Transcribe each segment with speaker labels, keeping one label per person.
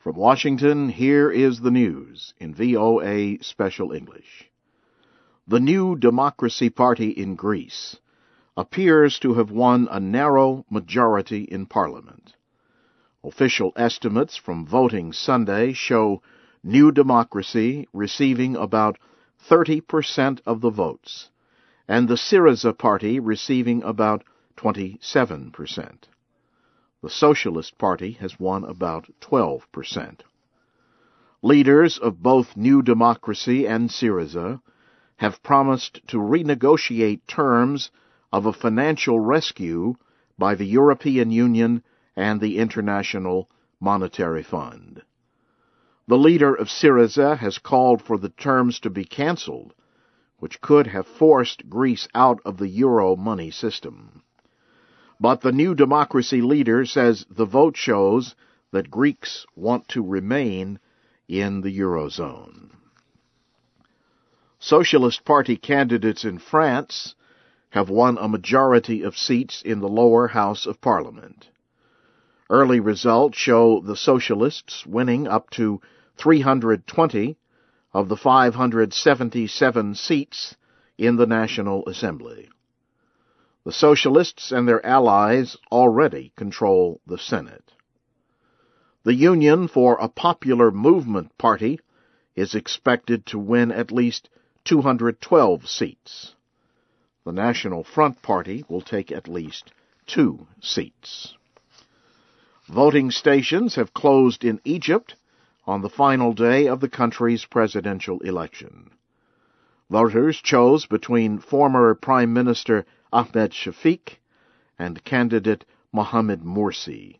Speaker 1: From Washington, here is the news in VOA Special English. The New Democracy Party in Greece appears to have won a narrow majority in Parliament. Official estimates from voting Sunday show New Democracy receiving about 30% of the votes, and the Syriza party receiving about 27%. The Socialist Party has won about 12%. Leaders of both New Democracy and Syriza have promised to renegotiate terms of a financial rescue by the European Union and the International Monetary Fund. The leader of Syriza has called for the terms to be cancelled, which could have forced Greece out of the euro money system. But the New Democracy leader says the vote shows that Greeks want to remain in the Eurozone. Socialist Party candidates in France have won a majority of seats in the lower house of parliament. Early results show the Socialists winning up to 320 of the 577 seats in the National Assembly. The Socialists and their allies already control the Senate. The Union for a Popular Movement Party is expected to win at least 212 seats. The National Front Party will take at least two seats. Voting stations have closed in Egypt on the final day of the country's presidential election. Voters chose between former Prime Minister Ahmed Shafiq and candidate Mohamed Morsi.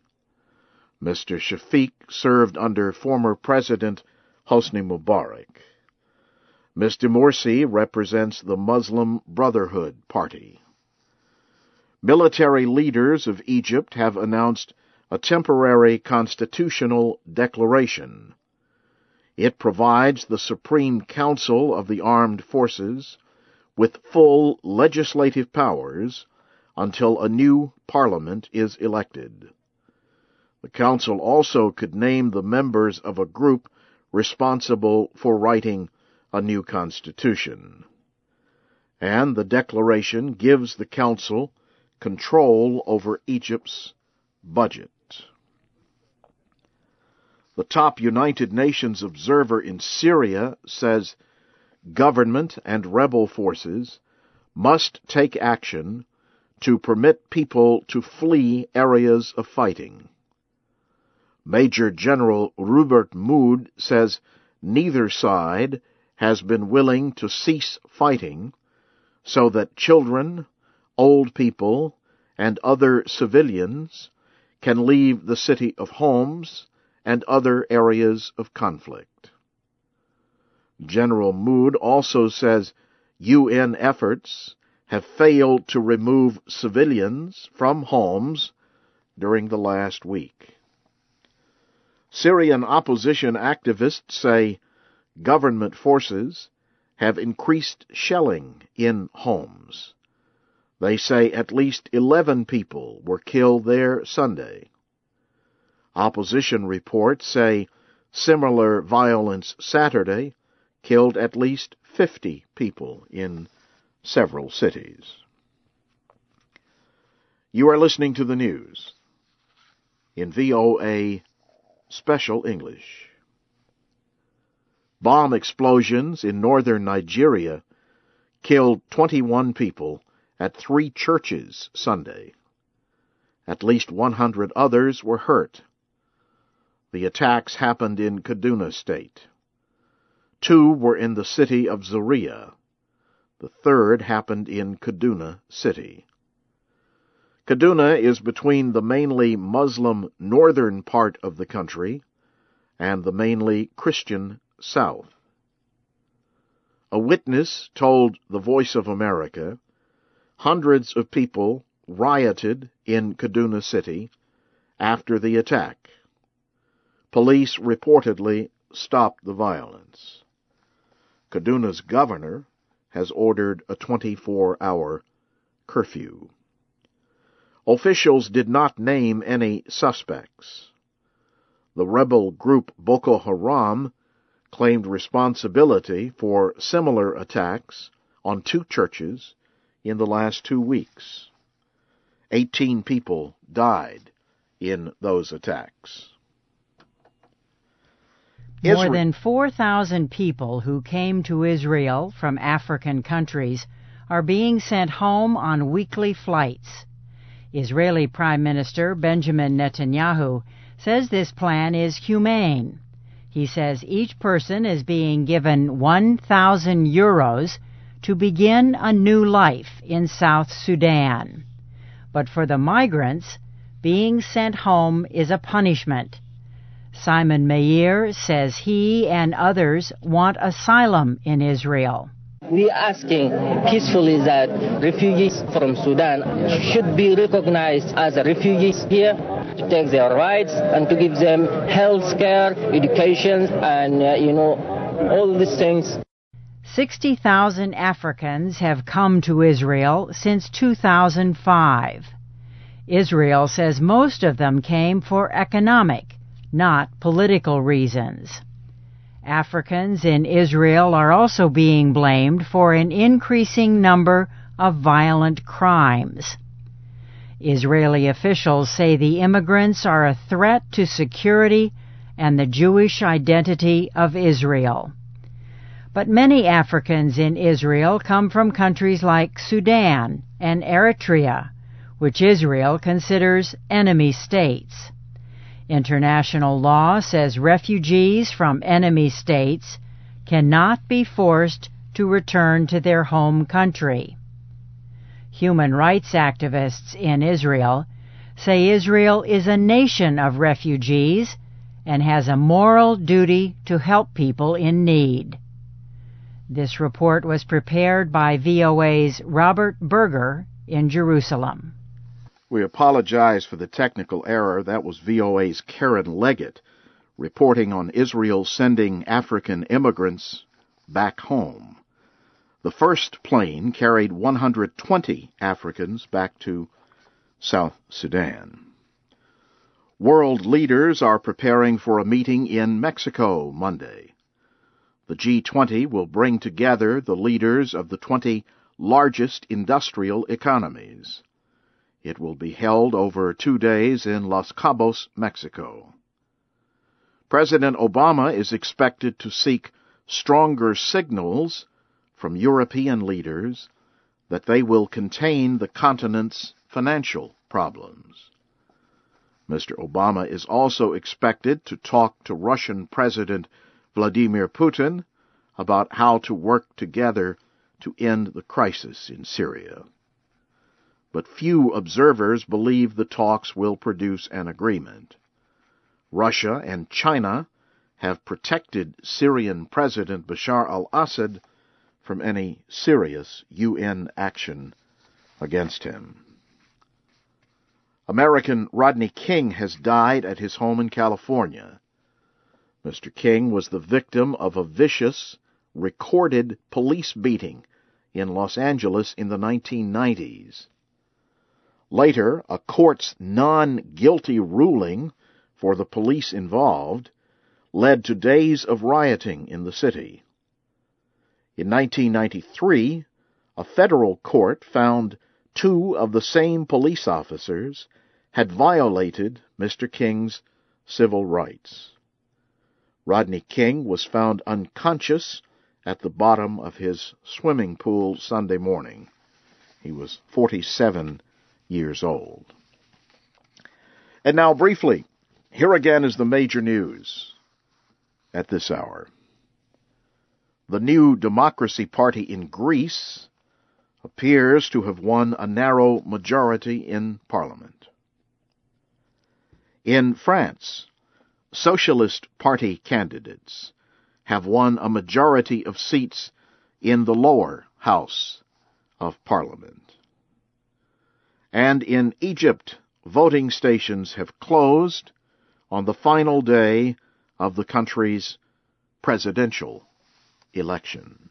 Speaker 1: Mr. Shafiq served under former President Hosni Mubarak. Mr. Morsi represents the Muslim Brotherhood Party. Military leaders of Egypt have announced a temporary constitutional declaration. It provides the Supreme Council of the Armed Forces with full legislative powers until a new parliament is elected. The council also could name the members of a group responsible for writing a new constitution. And the declaration gives the council control over Egypt's budget. The top United Nations observer in Syria says government and rebel forces must take action to permit people to flee areas of fighting. Major General Robert Mood says neither side has been willing to cease fighting so that children, old people, and other civilians can leave the city of Homs and other areas of conflict. General Mood also says UN efforts have failed to remove civilians from Homs during the last week. Syrian opposition activists say government forces have increased shelling in Homs. They say at least 11 people were killed there Sunday. Opposition reports say similar violence Saturday killed at least 50 people in several cities. You are listening to the news in VOA Special English. Bomb explosions in northern Nigeria killed 21 people at three churches Sunday. At least 100 others were hurt. The attacks happened in Kaduna State. Two were in the city of Zaria. The third happened in Kaduna City. Kaduna is between the mainly Muslim northern part of the country and the mainly Christian south. A witness told the Voice of America hundreds of people rioted in Kaduna City after the attack. Police reportedly stopped the violence. Kaduna's governor has ordered a 24-hour curfew. Officials did not name any suspects. the rebel group Boko Haram claimed responsibility for similar attacks on two churches in the last two weeks. Eighteen people died in those attacks.
Speaker 2: More than 4,000 people who came to Israel from African countries are being sent home on weekly flights. Israeli Prime Minister Benjamin Netanyahu says this plan is humane. He says each person is being given 1,000 euros to begin a new life in South Sudan. But for the migrants, being sent home is a punishment. Simon Meir says he and others want asylum in Israel.
Speaker 3: We are asking peacefully that refugees from Sudan should be recognized as refugees here to take their rights and to give them health care, education, and, uh, you know, all these things.
Speaker 2: 60,000 Africans have come to Israel since 2005. Israel says most of them came for economic, not political reasons. Africans in Israel are also being blamed for an increasing number of violent crimes. Israeli officials say the immigrants are a threat to security and the Jewish identity of Israel. But many Africans in Israel come from countries like Sudan and Eritrea, which Israel considers enemy states. International law says refugees from enemy states cannot be forced to return to their home country. Human rights activists in Israel say Israel is a nation of refugees and has a moral duty to help people in need. This report was prepared by VOA's Robert Berger in Jerusalem.
Speaker 1: We apologize for the technical error. That was VOA's Karen Leggett reporting on Israel sending African immigrants back home. The first plane carried 120 Africans back to South Sudan. World leaders are preparing for a meeting in Mexico Monday. The G20 will bring together the leaders of the 20 largest industrial economies. It will be held over two days in Los Cabos, Mexico. President Obama is expected to seek stronger signals from European leaders that they will contain the continent's financial problems. Mr. Obama is also expected to talk to Russian President Vladimir Putin about how to work together to end the crisis in Syria. But few observers believe the talks will produce an agreement. Russia and China have protected Syrian President Bashar al-Assad from any serious UN action against him. American Rodney King has died at his home in California. Mr. King was the victim of a vicious, recorded police beating in Los Angeles in the 1990s. Later, a court's non-guilty ruling for the police involved led to days of rioting in the city. In 1993, a federal court found two of the same police officers had violated Mr. King's civil rights. Rodney King was found unconscious at the bottom of his swimming pool Sunday morning. He was 47 years old. And now, briefly, here again is the major news at this hour the New Democracy Party in Greece appears to have won a narrow majority in Parliament. In France, Socialist Party candidates have won a majority of seats in the lower house of Parliament. And in Egypt, voting stations have closed on the final day of the country's presidential election.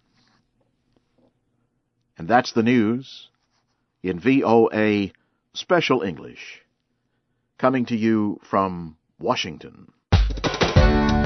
Speaker 1: And that's the news in VOA Special English, coming to you from Washington.